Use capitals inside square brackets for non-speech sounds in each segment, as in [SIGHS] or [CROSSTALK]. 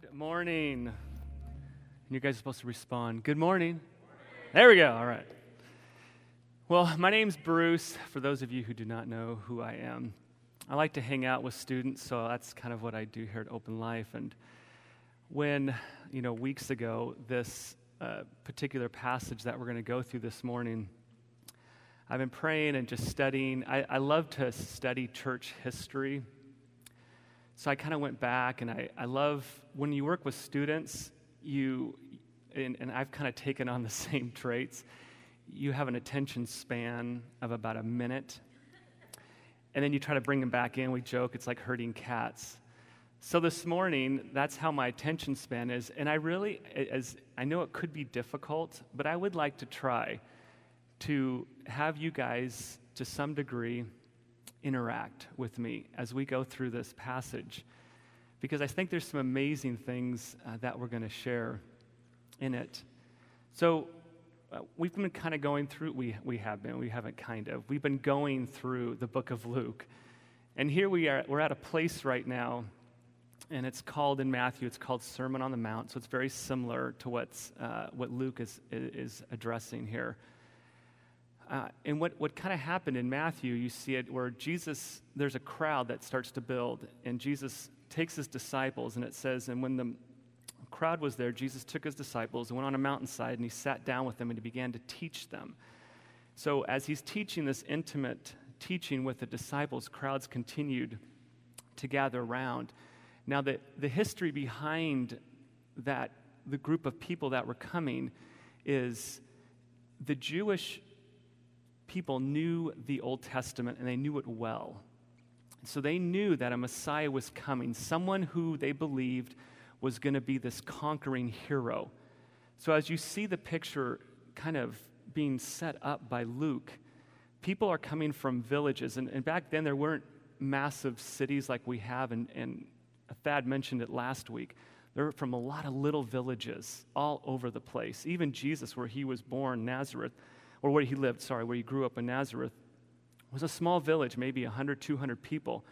Good morning. And you guys are supposed to respond. Good morning. There we go. All right. Well, my name's Bruce. For those of you who do not know who I am, I like to hang out with students, so that's kind of what I do here at Open Life. And when, you know, weeks ago, this uh, particular passage that we're going to go through this morning, I've been praying and just studying. I, I love to study church history. So I kind of went back, and I, I love when you work with students, you, and, and I've kind of taken on the [LAUGHS] same traits. You have an attention span of about a minute, and then you try to bring them back in. We joke it's like herding cats. So this morning, that's how my attention span is, and I really, as I know it could be difficult, but I would like to try to have you guys, to some degree, interact with me as we go through this passage because I think there's some amazing things uh, that we're going to share in it. So, uh, we've been kind of going through, we, we have been, we haven't kind of, we've been going through the book of Luke. And here we are, we're at a place right now, and it's called in Matthew, it's called Sermon on the Mount. So it's very similar to what's, uh, what Luke is, is addressing here. Uh, and what, what kind of happened in Matthew, you see it where Jesus, there's a crowd that starts to build, and Jesus takes his disciples, and it says, and when the crowd was there, Jesus took his disciples and went on a mountainside, and he sat down with them and he began to teach them. So as he's teaching this intimate teaching with the disciples, crowds continued to gather around. Now, the, the history behind that, the group of people that were coming, is the Jewish people knew the Old Testament and they knew it well. So they knew that a Messiah was coming, someone who they believed was going to be this conquering hero. So as you see the picture kind of being set up by Luke, people are coming from villages. And, and back then, there weren't massive cities like we have, and, and Thad mentioned it last week. They're from a lot of little villages all over the place. Even Jesus, where he was born, Nazareth, or where he lived, sorry, where he grew up in Nazareth, was a small village, maybe 100, 200 people.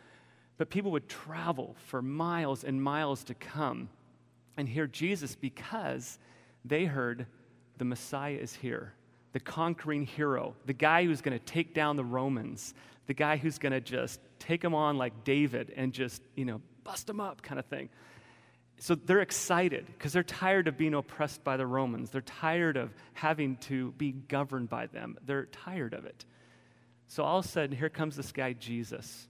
But people would travel for miles and miles to come and hear Jesus because they heard the Messiah is here, the conquering hero, the guy who's going to take down the Romans, the guy who's going to just take them on like David and just, you know, bust them up kind of thing. So they're excited because they're tired of being oppressed by the Romans. They're tired of having to be governed by them. They're tired of it. So all of a sudden, here comes this guy, Jesus.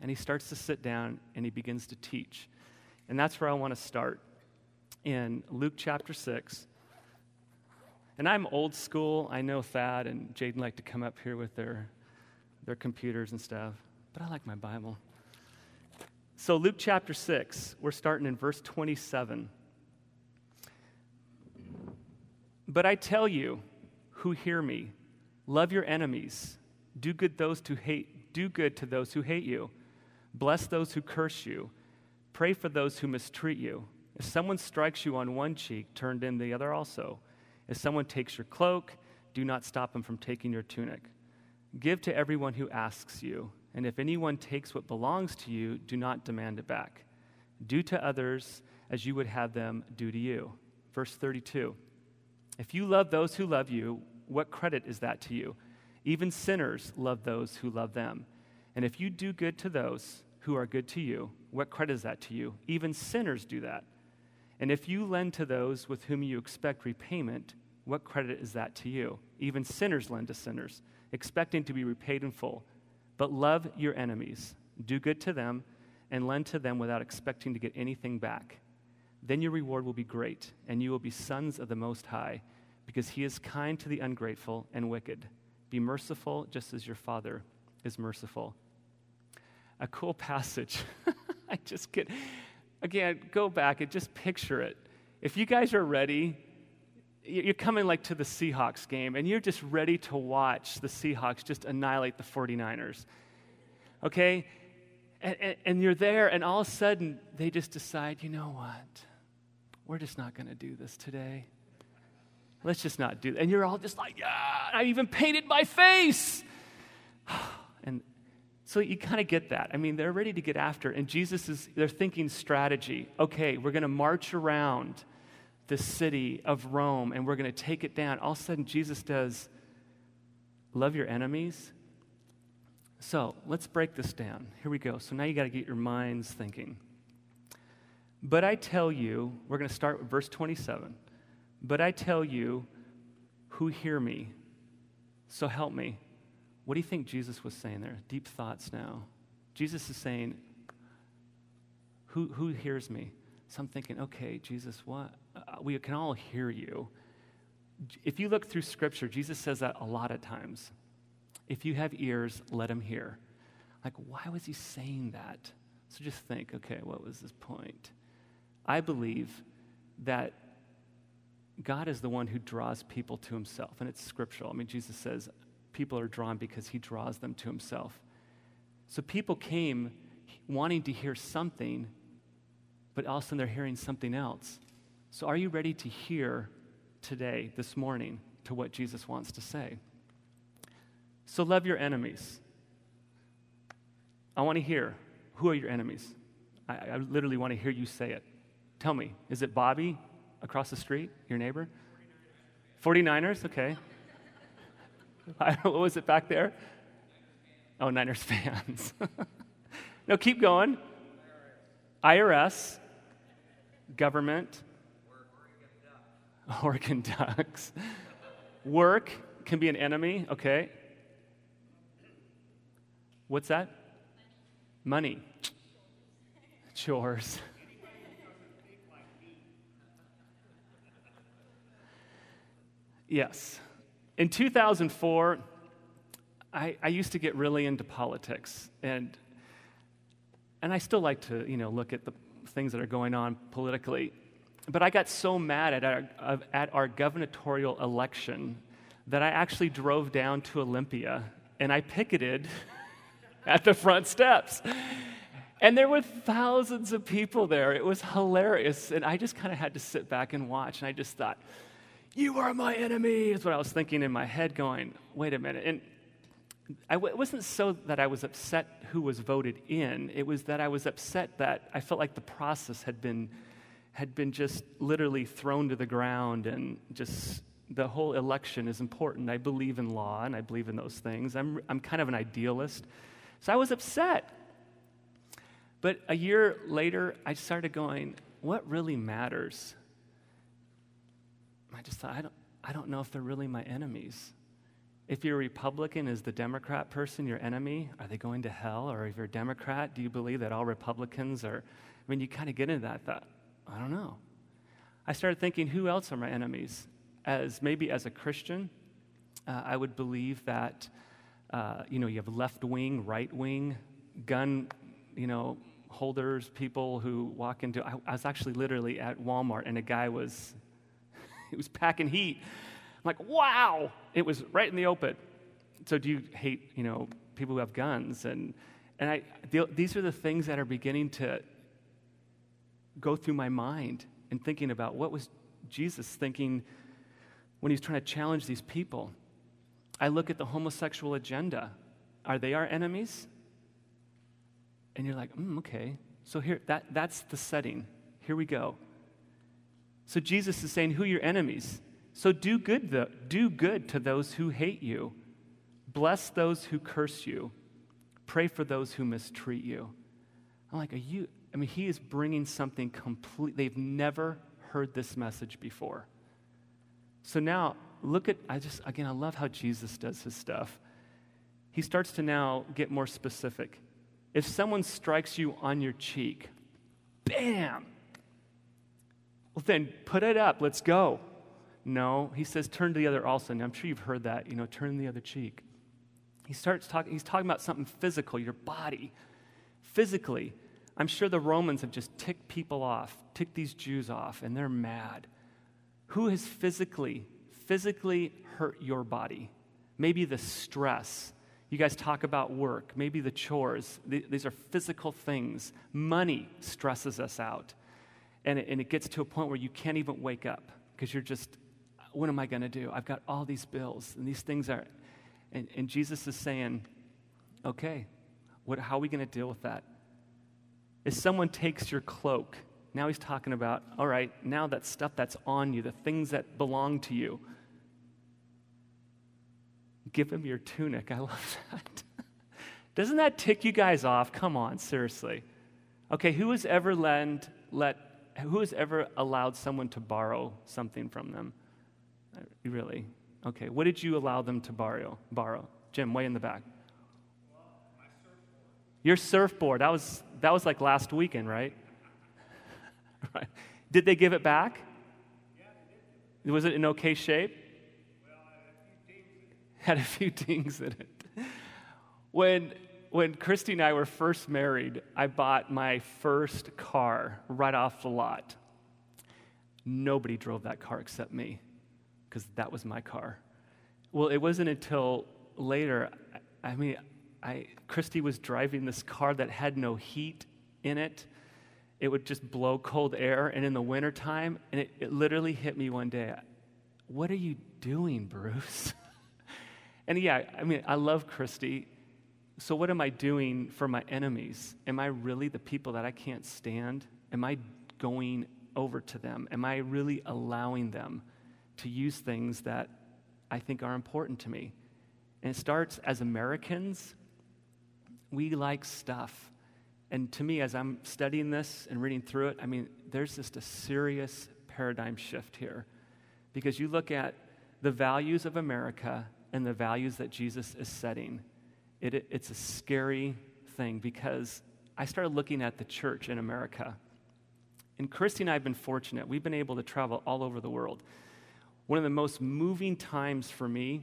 And he starts to sit down and he begins to teach. And that's where I want to start in Luke chapter 6. And I'm old school. I know Thad and Jaden like to come up here with their, their computers and stuff, but I like my Bible. So, Luke chapter 6, we're starting in verse 27. But I tell you who hear me, love your enemies, do good those who hate, do good to those who hate you, bless those who curse you, pray for those who mistreat you. If someone strikes you on one cheek, turn in the other also. If someone takes your cloak, do not stop him from taking your tunic. Give to everyone who asks you and if anyone takes what belongs to you, do not demand it back. Do to others as you would have them do to you. Verse 32 If you love those who love you, what credit is that to you? Even sinners love those who love them. And if you do good to those who are good to you, what credit is that to you? Even sinners do that. And if you lend to those with whom you expect repayment, what credit is that to you? Even sinners lend to sinners, expecting to be repaid in full. But love your enemies, do good to them, and lend to them without expecting to get anything back. Then your reward will be great, and you will be sons of the Most High, because he is kind to the ungrateful and wicked. Be merciful just as your Father is merciful. A cool [LAUGHS] passage. I just get, again, go back and just picture it. If you guys are ready, you're coming like to the Seahawks game and you're just ready to watch the Seahawks just annihilate the 49ers. Okay? And, and, and, you're there, and all of a sudden they just decide, you know what? We're just not going to do this today. Let's just not do that. And you're all just like, yeah, I even painted my face. [SIGHS] And So you kind of get that. I mean, they're ready to get after. And Jesus is, they're thinking strategy. Okay, we're going to march around the city of Rome and we're going to take it down. All of a sudden, Jesus does love your enemies. So let's break this down. Here we go. So now you got to get your minds thinking. But I tell you, we're going to start with verse 27. But I tell you who hear me, so help me. What do you think Jesus was saying there? Deep thoughts now. Jesus is saying, Who, who hears me? So I'm thinking, okay, Jesus, what? Uh, we can all hear you. If you look through Scripture, Jesus says that a lot of times. If you have ears, let him hear. Like, why was he saying that? So just think, okay, what was his point? I believe that God is the one who draws people to himself, and it's scriptural. I mean, Jesus says, people are drawn because he draws them to himself. So people came wanting to hear something, but all of a sudden they're hearing something else. So are you ready to hear today, this morning, to what Jesus wants to say? So love your enemies. I want to hear who are your enemies? I, I literally want to hear you say it. Tell me, is it Bobby across the street, your neighbor? 49ers, 49ers? okay. [LAUGHS] what was it back there? Oh, Niners [LAUGHS] fans. [LAUGHS] no, keep going. IRS, government, [LAUGHS] Oregon Ducks. Work can be an enemy, okay. What's that? Money. Chores. [LAUGHS] Yes. In 2004, I, I, used to get really into politics, and, and I still like to, you know, look at the things that are going on politically. But I got so mad at our, at our gubernatorial election that I actually drove down to Olympia and I picketed [LAUGHS] at the front steps. And there were thousands of people there. It was hilarious. And I just kind of had to sit back and watch. And I just thought, you are my enemy, is what I was thinking in my head, going, wait a minute. And I w- it wasn't so that I was upset who was voted in, it was that I was upset that I felt like the process had been, had been just literally thrown to the ground and just the whole election is important. I believe in law and I believe in those things. I'm, I'm kind of an idealist. So I was upset. But a year later, I started going, what really matters? I just thought, I don't, I don't know if they're really my enemies. If you're a Republican, is the Democrat person your enemy? Are they going to hell? Or if you're a Democrat, do you believe that all Republicans are? I mean, you kind of get into that thought. I don't know. I started thinking, who else are my enemies? As maybe as a Christian, uh, I would believe that uh, you know you have left wing, right wing, gun, you know, holders, people who walk into. I, I was actually literally at Walmart, and a guy was [LAUGHS] it was packing heat. I'm like, wow, it was right in the open. So do you hate, you know, people who have guns? And, and I, these are the things that are beginning to go through my mind and thinking about what was Jesus thinking when he was trying to challenge these people. I look at the homosexual agenda. Are they our enemies? And you're like, mm, okay. So here, that, that's the setting. Here we go. So Jesus is saying, Who are your enemies? So do good, do good to those who hate you. Bless those who curse you. Pray for those who mistreat you. I'm like, are you? I mean, he is bringing something complete. They've never heard this message before. So now, look at, I just, again, I love how Jesus does his stuff. He starts to now get more specific. If someone strikes you on your cheek, bam, well, then put it up. Let's go. No, he says, turn to the other also. And I'm sure you've heard that, you know, turn the other cheek. He starts talking, he's talking about something physical, your body. Physically, I'm sure the Romans have just ticked people off, ticked these Jews off, and they're mad. Who has physically, physically hurt your body? Maybe the stress. You guys talk about work, maybe the chores. These are physical things. Money stresses us out. And it, and it gets to a point where you can't even wake up because you're just, what am I going to do? I've got all these bills and these things are. And, and Jesus is saying, okay, What, how are we going to deal with that? If someone takes your cloak, now he's talking about, all right, now that stuff that's on you, the things that belong to you, give him your tunic. I [LAUGHS] love that. Doesn't that tick you guys off? Come on, seriously. Okay, who has ever lend, let, who has ever allowed someone to borrow something from them? Uh, really? Okay, what did you allow them to borrow? Borrow, Jim, way in the back. Your surfboard. That was that was like last weekend, right? [LAUGHS] right. Did they give it back? Yeah, was it in okay shape? Well, [LAUGHS] had a few dings in it. When when Christy and I were first married, I bought my first car right off the lot. Nobody drove that car except me, because that was my car. Well, it wasn't until later, I mean, I, Christy was driving this car that had no heat in it. It would just blow cold air, and in the wintertime, and it, it literally hit me one day. What are you doing, Bruce? [LAUGHS] and yeah, I mean, I love Christy. So, what am I doing for my enemies? Am I really the people that I can't stand? Am I going over to them? Am I really allowing them to use things that I think are important to me? And it starts as Americans we like stuff. And to me, as I'm studying this and reading through it, I mean, there's just a serious paradigm shift here. Because you look at the values of America and the values that Jesus is setting, it, it, it's a scary thing because I started looking at the church in America. And Christy and I have been fortunate. We've been able to travel all over the world. One of the most moving times for me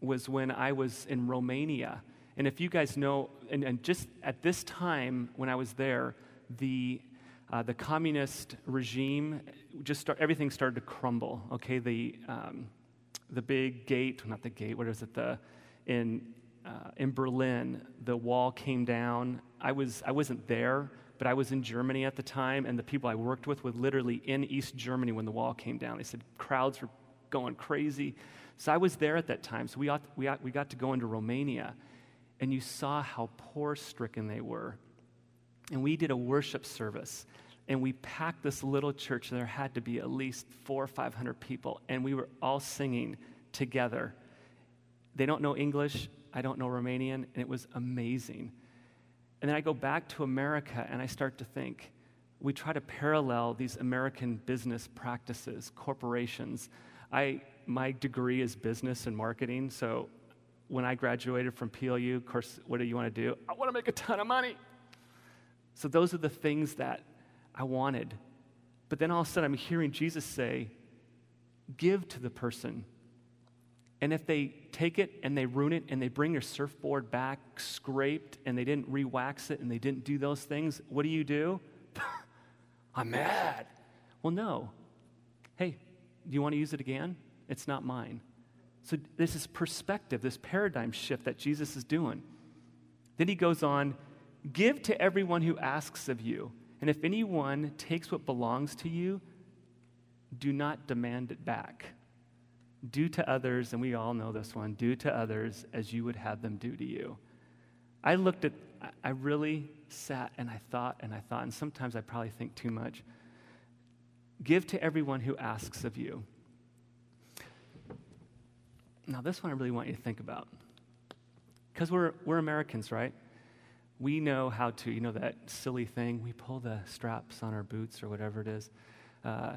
was when I was in Romania and if you guys know, and, and just at this time when I was there, the, uh, the communist regime just start, everything started to crumble. Okay, the, um, the big gate, not the gate, what is it? The, in, uh, in Berlin, the wall came down. I, was, I wasn't there, but I was in Germany at the time, and the people I worked with were literally in East Germany when the wall came down. They said crowds were going crazy. So I was there at that time. So we, ought, we, ought, we got to go into Romania and you saw how poor stricken they were. And we did a worship service, and we packed this little church. There had to be at least four or 500 people, and we were all singing together. They don't know English, I don't know Romanian, and it was amazing. And then I go back to America and I start to think, we try to parallel these American business practices, corporations. I, my degree is business and marketing, so when I graduated from PLU, of course, what do you want to do? I want to make a ton of money. So those are the things that I wanted. But then all of a sudden, I'm hearing Jesus say, Give to the person. And if they take it and they ruin it and they bring your surfboard back scraped and they didn't re wax it and they didn't do those things, what do you do? [LAUGHS] I'm mad. Well, no. Hey, do you want to use it again? It's not mine. So, this is perspective, this paradigm shift that Jesus is doing. Then he goes on give to everyone who asks of you. And if anyone takes what belongs to you, do not demand it back. Do to others, and we all know this one do to others as you would have them do to you. I looked at, I really sat and I thought and I thought, and sometimes I probably think too much. Give to everyone who asks of you. Now, this one I really want you to think about. Because we're, we're Americans, right? We know how to, you know, that silly thing, we pull the straps on our boots or whatever it is. Uh,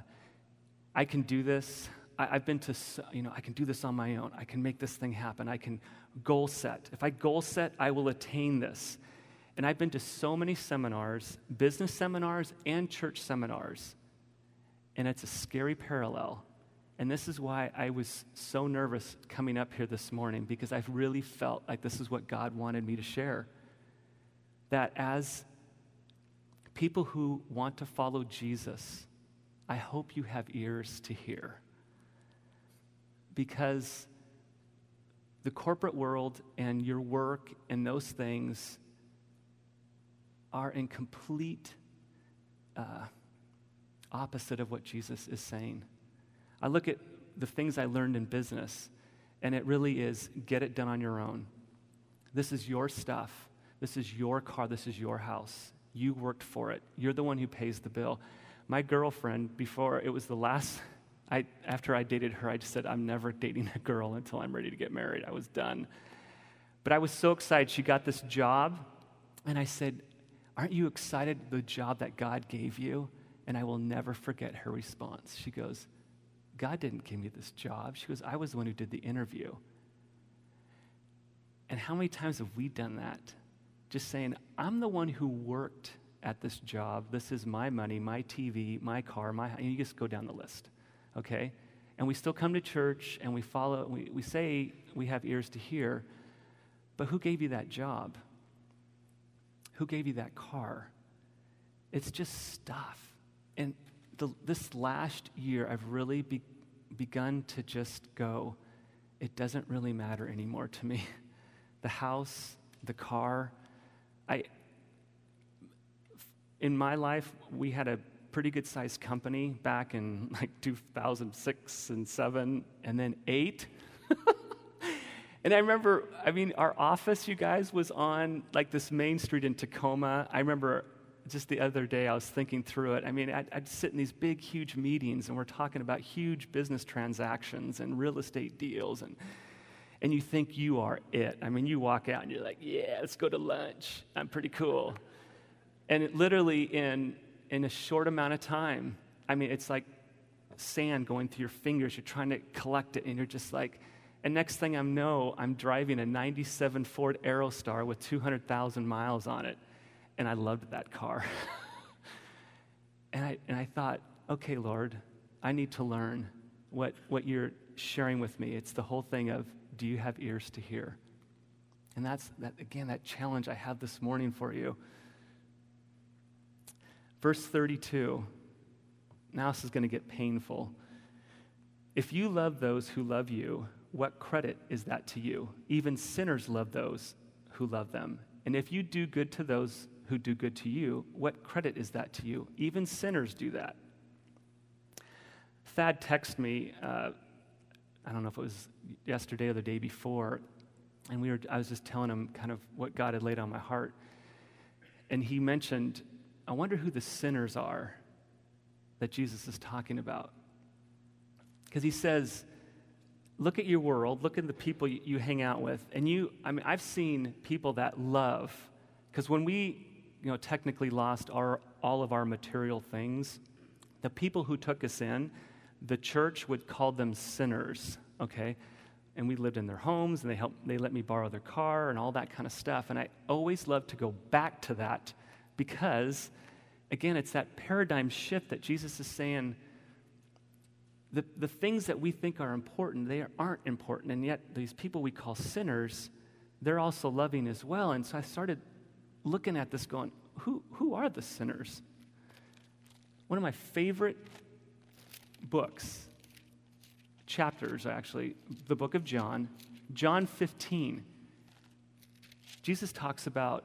I can do this. I, I've been to, you know, I can do this on my own. I can make this thing happen. I can goal set. If I goal set, I will attain this. And I've been to so many seminars, business seminars and church seminars, and it's a scary parallel and this is why I was so nervous coming up here this morning because I've really felt like this is what God wanted me to share. That as people who want to follow Jesus, I hope you have ears to hear. Because the corporate world and your work and those things are in complete uh, opposite of what Jesus is saying. I look at the things I learned in business, and it really is get it done on your own. This is your stuff. This is your car. This is your house. You worked for it. You're the one who pays the bill. My girlfriend, before it was the last, I, after I dated her, I just said, I'm never dating a girl until I'm ready to get married. I was done. But I was so excited. She got this job, and I said, Aren't you excited the job that God gave you? And I will never forget her response. She goes, God didn't give me this job. She goes, I was the one who did the interview. And how many times have we done that? Just saying, I'm the one who worked at this job. This is my money, my TV, my car, my. And you just go down the list, okay? And we still come to church and we follow, we, we say we have ears to hear, but who gave you that job? Who gave you that car? It's just stuff. And the, this last year, I've really be, begun to just go, it doesn't really matter anymore to me. [LAUGHS] The house, the car. I, in my life, we had a pretty good sized company back in like 2006 and 7 and then 8 [LAUGHS] and I remember, I mean, our office, you guys, was on like this main street in Tacoma. I remember just the other day I was thinking through it. I mean, I'd, I'd, sit in these big, huge meetings, and we're talking about huge business transactions and real estate deals, and and you think you are it. I mean, you walk out and you're like, yeah, let's go to lunch. I'm pretty cool. And it literally in in a short amount of time, I mean, it's like sand going through your fingers. You're trying to collect it, and you're just like and next thing I know, I'm driving a 97 Ford Aerostar with 200,000 miles on it. And I loved that car. [LAUGHS] and, I, and I thought, okay, Lord, I need to learn what, what you're sharing with me. It's the whole thing of, do you have ears to hear? And that's, that, again, that challenge I have this morning for you. Verse 32. Now this is going to get painful. If you love those who love you, what credit is that to you? Even sinners love those who love them. And if you do good to those who do good to you, what credit is that to you? Even sinners do that. Thad texted me, uh, I don't know if it was yesterday or the day before, and we were, I was just telling him kind of what God had laid on my heart. And he mentioned, I wonder who the sinners are that Jesus is talking about. Because he says, look at your world, look at the people you, hang out with, and you, I mean, I've seen people that love, because when we, you know, technically lost our, all of our material things, the people who took us in, the church would call them sinners, okay? And we lived in their homes, and they helped, they let me borrow their car and all that kind of stuff. And I always love to go back to that because, again, it's that paradigm shift that Jesus is saying, the, the things that we think are important, they aren't important. And yet, these people we call sinners, they're also loving as well. And so I started looking at this going, who, who are the sinners? One of my favorite books, chapters actually, the book of John, John 15. Jesus talks about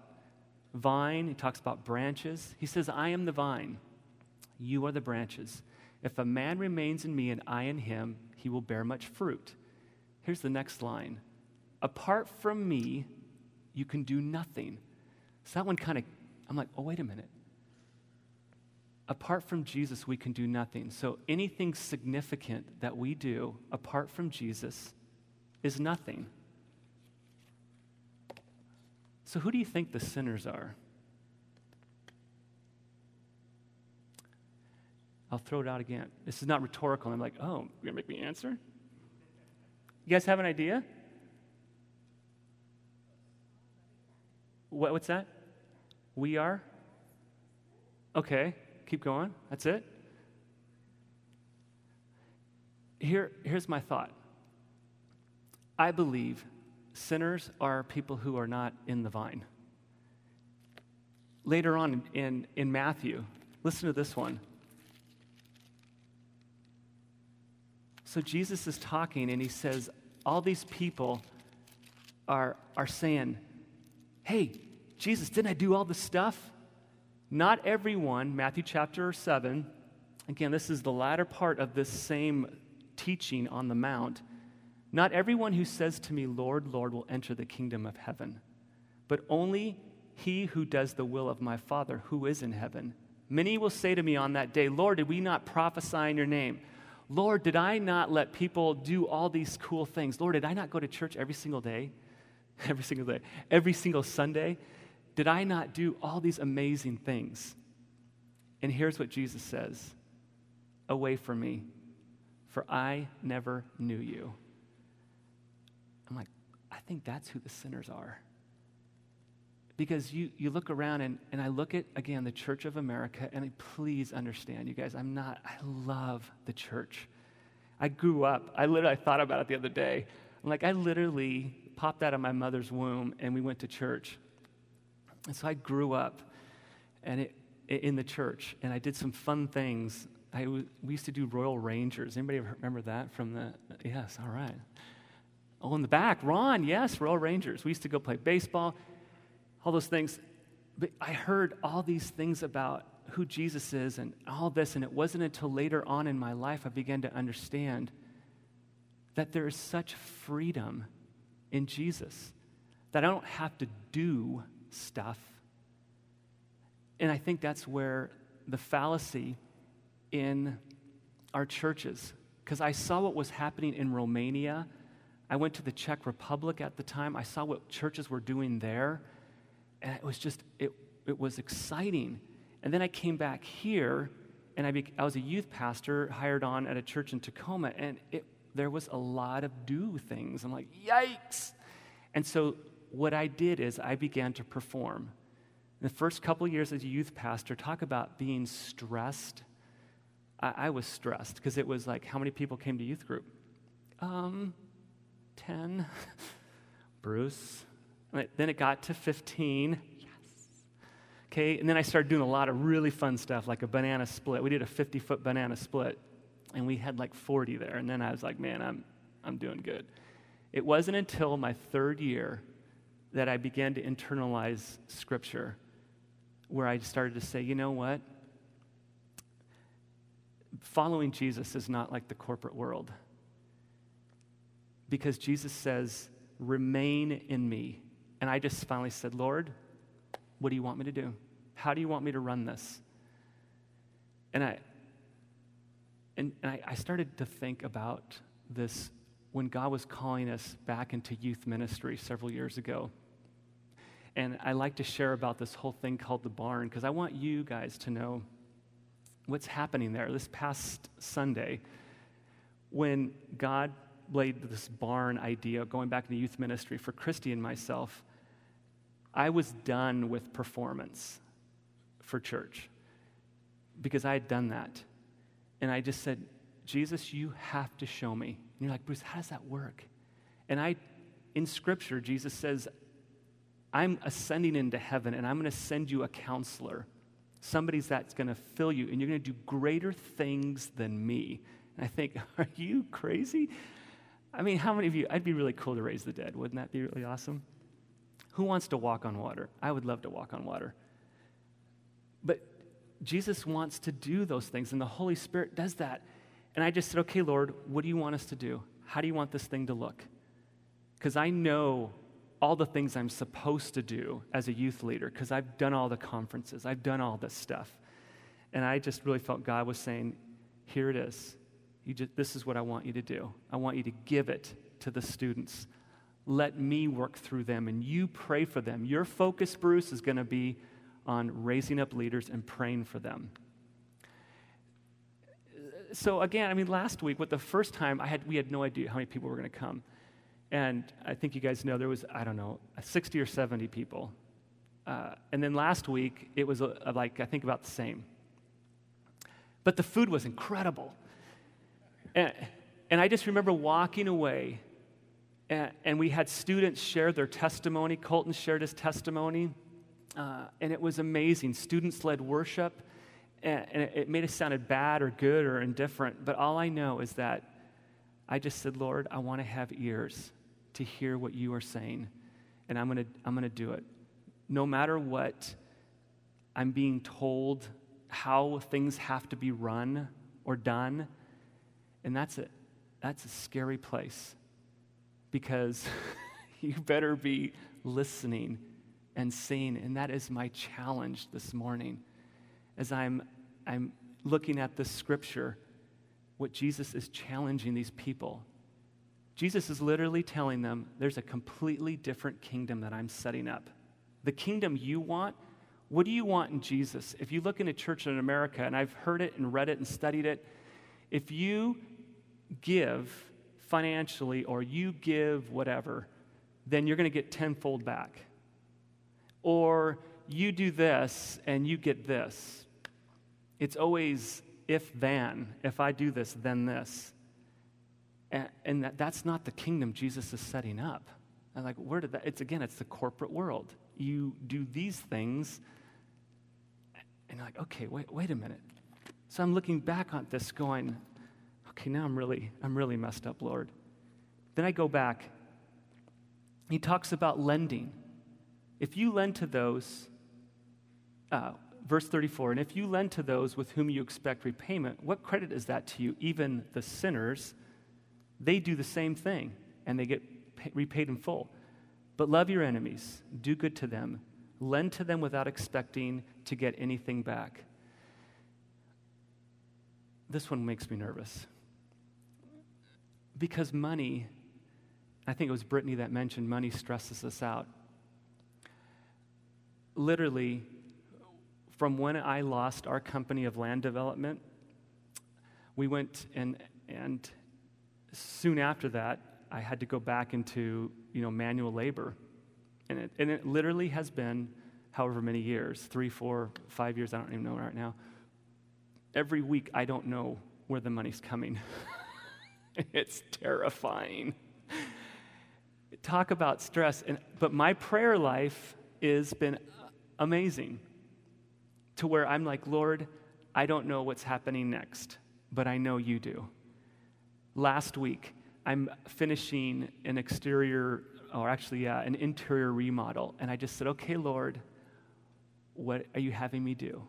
vine, he talks about branches. He says, I am the vine, you are the branches. If a man remains in me and I in him, he will bear much fruit. Here's the next line Apart from me, you can do nothing. So that one kind of, I'm like, oh, wait a minute. Apart from Jesus, we can do nothing. So anything significant that we do apart from Jesus is nothing. So who do you think the sinners are? I'll throw it out again. This is not rhetorical. I'm like, oh, you're going to make me answer? You guys have an idea? What, what's that? We are? Okay, keep going. That's it? Here, here's my thought I believe sinners are people who are not in the vine. Later on in, in Matthew, listen to this one. So Jesus is talking and he says, All these people are, are saying, Hey, Jesus, didn't I do all this stuff? Not everyone, Matthew chapter 7, again, this is the latter part of this same teaching on the Mount. Not everyone who says to me, Lord, Lord, will enter the kingdom of heaven, but only he who does the will of my Father who is in heaven. Many will say to me on that day, Lord, did we not prophesy in your name? Lord, did I not let people do all these cool things? Lord, did I not go to church every single day? [LAUGHS] Every single day. Every single Sunday? Did I not do all these amazing things? And here's what Jesus says Away from me, for I never knew you. I'm like, I think that's who the sinners are. Because you, you look around and, and I look at, again, the Church of America, and I, please understand, you guys, I'm not, I love the church. I grew up, I literally I thought about it the other day. I'm like, I literally popped out of my mother's womb and we went to church. And so I grew up and it, in the church, and I did some fun things. I we used to do Royal Rangers. Anybody remember that from the? Yes, all right. Oh, in the back, Ron, yes, Royal Rangers. We used to go play baseball, all those things. But I heard all these things about who Jesus is and all this, and it wasn't until later on in my life I began to understand that there is such freedom in Jesus that I don't have to do stuff. And I think that's where the fallacy in our churches, because I saw what was happening in Romania. I went to the Czech Republic at the time. I saw what churches were doing there. And it was just, it, it was exciting. And then I came back here, and I, be, I was a youth pastor hired on at a church in Tacoma, and it, there was a lot of do things. I'm like, yikes. And so what I did is I began to perform. In the first couple years as a youth pastor, talk about being stressed. I, I was stressed because it was like, how many people came to youth group? Um, 10. [LAUGHS] Bruce. Then it got to 15. Yes. Okay, and then I started doing a lot of really fun stuff, like a banana split. We did a 50 foot banana split, and we had like 40 there. And then I was like, man, I'm, I'm doing good. It wasn't until my third year that I began to internalize Scripture, where I started to say, you know what? Following Jesus is not like the corporate world. Because Jesus says, remain in me. And I just finally said, Lord, what do you want me to do? How do you want me to run this? And I, and, and I, I started to think about this when God was calling us back into youth ministry several years ago. And I like to share about this whole thing called the barn because I want you guys to know what's happening there. This past Sunday, when God laid this barn idea going back into youth ministry for Christy and myself, I was done with performance for church because I had done that. And I just said, Jesus, you have to show me and you're like, Bruce, how does that work? And I, in Scripture, Jesus says, I'm ascending into heaven and I'm going to send you a counselor, somebody that's going to fill you, and you're going to do greater things than me. And I think, [LAUGHS] are you crazy? I mean, how many of you, I'd be really cool to raise the dead. Wouldn't that be really awesome? Who wants to walk on water? I would love to walk on water. Jesus wants to do those things, and the Holy Spirit does that. And I just said, okay, Lord, what do you want us to do? How do you want this thing to look? Because I know all the things I'm supposed to do as a youth leader, because I've done all the conferences, I've done all this stuff. And I just really felt God was saying, here it is. Just, this is what I want you to do. I want you to give it to the students. Let me work through them, and you pray for them. Your focus, Bruce, is going to be on raising up leaders and praying for them so again, I mean, last week, with the first time, I had, we had no idea how many people were going to come. And I think you guys know there was, I don't know, 60 or 70 people. Uh, and then last week, it was uh, like, I think about the same. But the food was incredible. And, and I just remember walking away, and, we had students share their testimony. Colton shared his testimony, uh, and it was amazing. Students led worship and, it made have sounded bad or good or indifferent, but all I know is that I just said, Lord, I want to have ears to hear what you are saying, and I'm going to I'm going to do it. No matter what I'm being told how things have to be run or done, and that's it. That's a scary place because [LAUGHS] you better be listening and seen. And that is my challenge this morning as I'm, I'm looking at the scripture, what Jesus is challenging these people. Jesus is literally telling them there's a completely different kingdom that I'm setting up. The kingdom you want, what do you want in Jesus? If you look into church in America, and I've heard it and read it and studied it, if you give financially or you give whatever, then you're going to get tenfold back. Or you do this and you get this. It's always if then. If I do this, then this. And, and that, that's not the kingdom Jesus is setting up. I'm like, where did that? It's again, it's the corporate world. You do these things, and you're like, okay, wait, wait a minute. So I'm looking back on this, going, okay, now I'm really, I'm really messed up, Lord. Then I go back. He talks about lending. If you lend to those, uh, verse 34, and if you lend to those with whom you expect repayment, what credit is that to you? Even the sinners, they do the same thing and they get repaid in full. But love your enemies, do good to them, lend to them without expecting to get anything back. This one makes me nervous because money, I think it was Brittany that mentioned money stresses us out. Literally, from when I lost our company of land development, we went and, and soon after that, I had to go back into you know, manual labor. And it, and it literally has been however many years three, four, five years, I don't even know right now. Every week, I don't know where the money's coming. [LAUGHS] it's terrifying. Talk about stress. And, but my prayer life has been amazing to where I'm like, Lord, I don't know what's happening next, but I know you do. Last week, I'm finishing an exterior, or actually, yeah, an interior remodel. And I just said, okay, Lord, what are you having me do?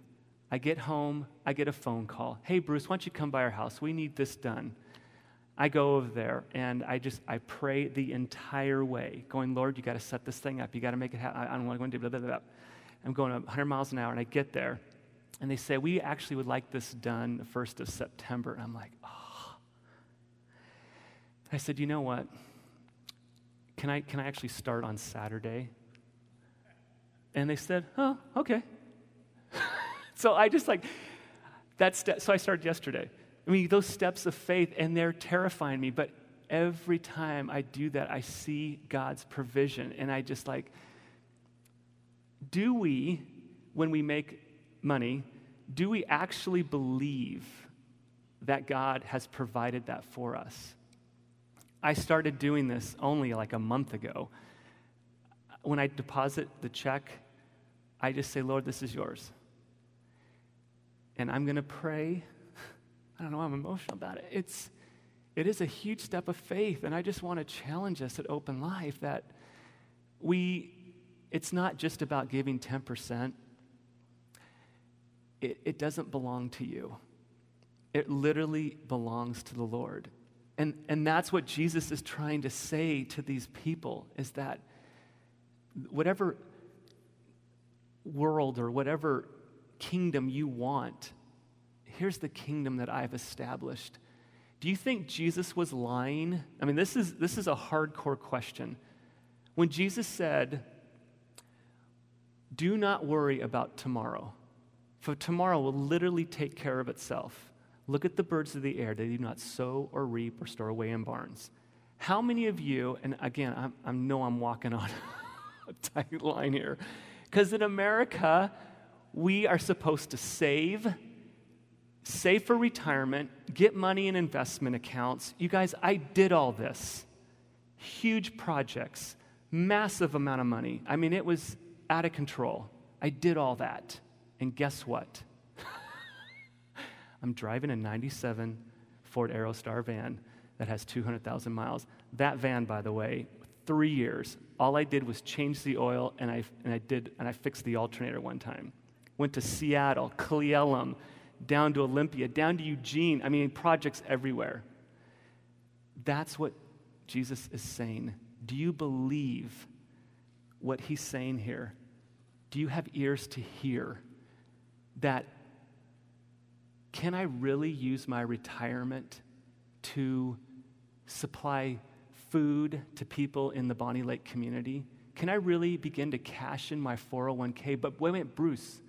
I get home, I get a phone call. Hey, Bruce, why don't you come by our house? We need this done. I go over there and I just I pray the entire way, going, Lord, you got to set this thing up. You got to make it happen. I don't want to go into blah, blah, blah. I'm going 100 miles an hour, and I get there, and they say we actually would like this done the first of September. And I'm like, oh. I said, you know what? Can I can I actually start on Saturday? And they said, oh, okay. [LAUGHS] so I just like that's so I started yesterday. I mean, those steps of faith, and they're terrifying me, but every time I do that, I see God's provision. And I just like, do we, when we make money, do we actually believe that God has provided that for us? I started doing this only like a month ago. When I deposit the check, I just say, Lord, this is yours. And I'm going to pray [LAUGHS] I don't know, I'm emotional about it. It's, it is a huge step of faith, and I just want to challenge us at Open Life that we, it's not just about giving 10%. It, it doesn't belong to you. It literally belongs to the Lord. And, and that's what Jesus is trying to say to these people is that whatever world or whatever kingdom you want, here's the kingdom that I've established. Do you think Jesus was lying? I mean, this is, this is a hardcore question. When Jesus said, Do not worry about tomorrow, for tomorrow will literally take care of itself. Look at the birds of the air. They do not sow or reap or store away in barns. How many of you, and again, I'm, I know I'm walking on [LAUGHS] a tight line here, because in America, we are supposed to save save for retirement, get money in investment accounts. You guys, I did all this. Huge projects, massive amount of money. I mean, it was out of control. I did all that. And guess what? [LAUGHS] I'm driving a 97 Ford Aerostar van that has 200,000 miles. That van, by the way, three years. All I did was change the oil and I, and I did and I fixed the alternator one time. Went to Seattle, Cle Elum, down to Olympia, down to Eugene. I mean, projects everywhere. That's what Jesus is saying. Do you believe what he's saying here? Do you have ears to hear that? Can I really use my retirement to supply food to people in the Bonney Lake community? Can I really begin to cash in my 401k? But wait a minute, Bruce,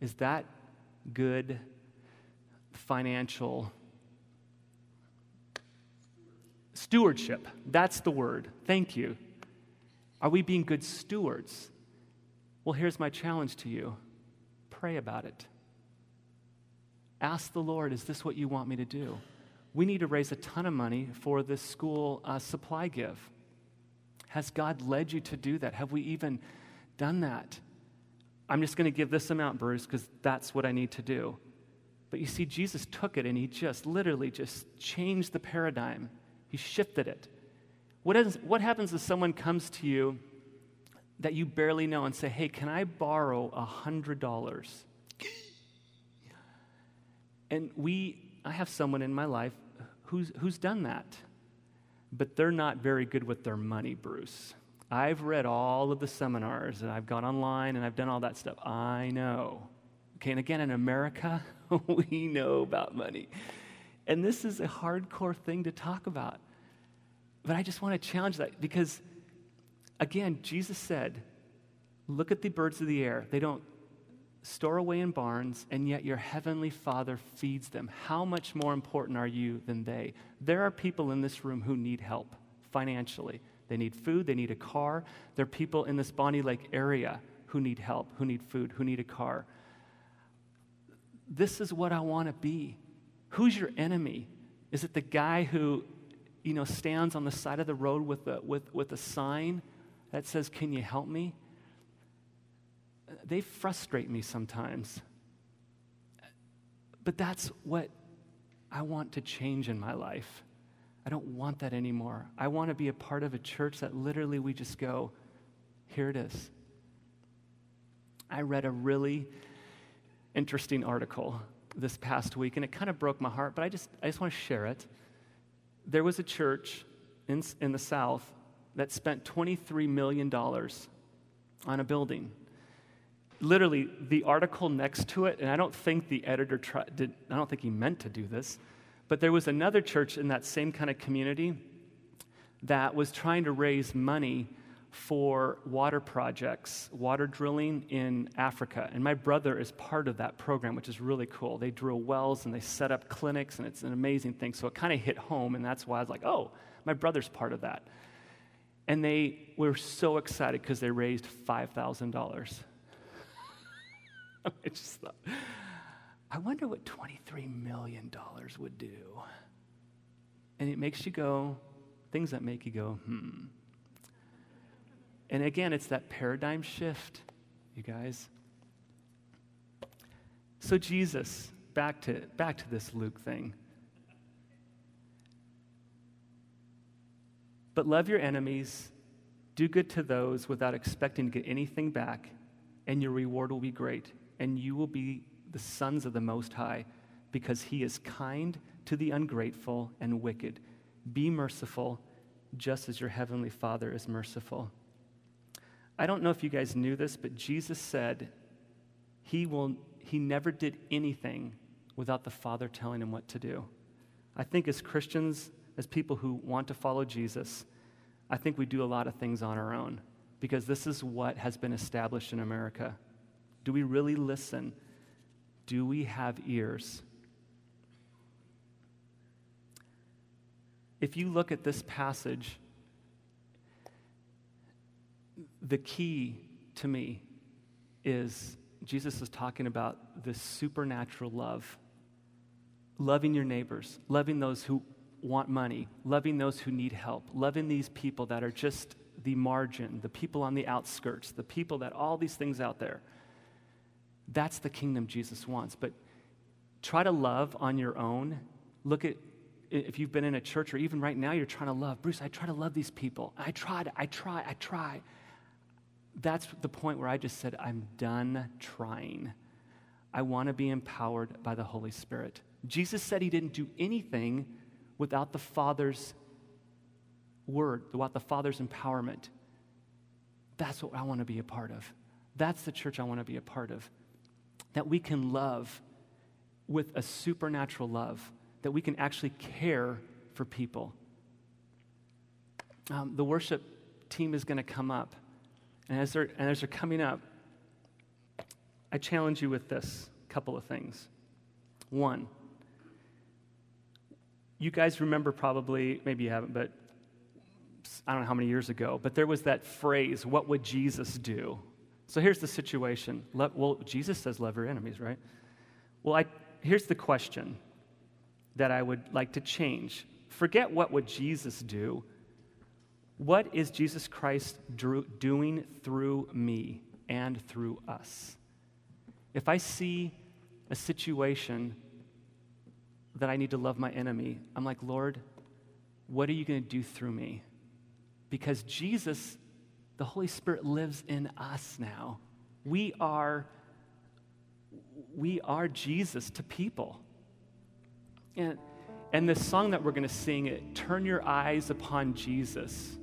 is that good financial stewardship? That's the word. Thank you. Are we being good stewards? Well, here's my challenge to you pray about it. Ask the Lord, is this what you want me to do? We need to raise a ton of money for this school uh, supply give. Has God led you to do that? Have we even done that? I'm just going to give this amount, Bruce, because that's what I need to do. But you see, Jesus took it and he just literally just changed the paradigm. He shifted it. What, is, what happens if someone comes to you that you barely know and say, hey, can I borrow a $100? And we, I have someone in my life who's, who's done that, but they're not very good with their money, Bruce. I've read all of the seminars and I've gone online and I've done all that stuff. I know. Okay, and again, in America, [LAUGHS] we know about money. And this is a hardcore thing to talk about. But I just want to challenge that because, again, Jesus said, Look at the birds of the air. They don't store away in barns, and yet your heavenly Father feeds them. How much more important are you than they? There are people in this room who need help financially. They need food, they need a car. There are people in this Bonney Lake area who need help, who need food, who need a car. This is what I want to be. Who's your enemy? Is it the guy who, you know, stands on the side of the road with a, with, with a sign that says, Can you help me? They frustrate me sometimes. But that's what I want to change in my life. I don't want that anymore. I want to be a part of a church that literally we just go, here it is. I read a really interesting article this past week, and it kind of broke my heart, but I just, I just want to share it. There was a church in, in the South that spent $23 million on a building. Literally, the article next to it, and I don't think the editor tried, did, I don't think he meant to do this, but there was another church in that same kind of community that was trying to raise money for water projects, water drilling in Africa. And my brother is part of that program, which is really cool. They drill wells and they set up clinics, and it's an amazing thing. So it kind of hit home, and that's why I was like, oh, my brother's part of that. And they were so excited because they raised $5,000. [LAUGHS] I just thought, I wonder what $23 million would do. And it makes you go, things that make you go, hmm. And again, it's that paradigm shift, you guys. So, Jesus, back to, back to this Luke thing. But love your enemies, do good to those without expecting to get anything back, and your reward will be great, and you will be the sons of the Most High, because he is kind to the ungrateful and wicked. Be merciful, just as your heavenly Father is merciful. I don't know if you guys knew this, but Jesus said he, will, he never did anything without the Father telling him what to do. I think as Christians, as people who want to follow Jesus, I think we do a lot of things on our own because this is what has been established in America. Do we really listen do we have ears? If you look at this passage, the key to me is Jesus is talking about this supernatural love. Loving your neighbors, loving those who want money, loving those who need help, loving these people that are just the margin, the people on the outskirts, the people that all these things out there. That's the kingdom Jesus wants. But try to love on your own. Look at if you've been in a church or even right now you're trying to love. Bruce, I try to love these people. I try, I try, I try. That's the point where I just said, I'm done trying. I want to be empowered by the Holy Spirit. Jesus said he didn't do anything without the Father's word, without the Father's empowerment. That's what I want to be a part of. That's the church I want to be a part of. That we can love with a supernatural love, that we can actually care for people. Um, the worship team is going to come up. And as, they're, and as they're coming up, I challenge you with this couple of things. One, you guys remember probably, maybe you haven't, but I don't know how many years ago, but there was that phrase, what would Jesus do? So here's the situation. well, Jesus says, love your enemies, right? Well, I, here's the question that I would like to change. Forget what would Jesus do. What is Jesus Christ doing through me and through us? If I see a situation that I need to love my enemy, I'm like, Lord, what are you going to do through me? Because Jesus, the Holy Spirit, lives in us now. We are, we are Jesus to people. And, and the song that we're going to sing, it, Turn Your Eyes Upon Jesus.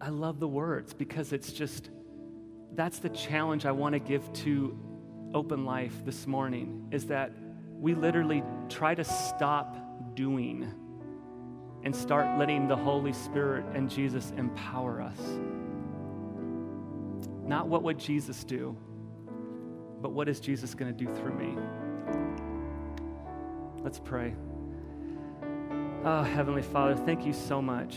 I love the words because it's just, that's the challenge I want to give to Open Life this morning is that we literally try to stop doing and start letting the Holy Spirit and Jesus empower us. Not what would Jesus do, but what is Jesus going to do through me? Let's pray. Oh, Heavenly Father, thank you so much.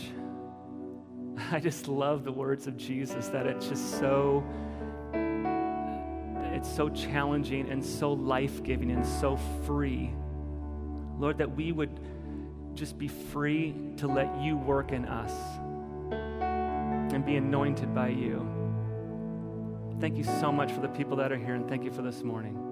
[LAUGHS] I just love the words of Jesus that it's just so it's so challenging and so life-giving and so free. Lord, that we would just be free to let you work in us and be anointed by you. Thank you so much for the people that are here, and thank you for this morning.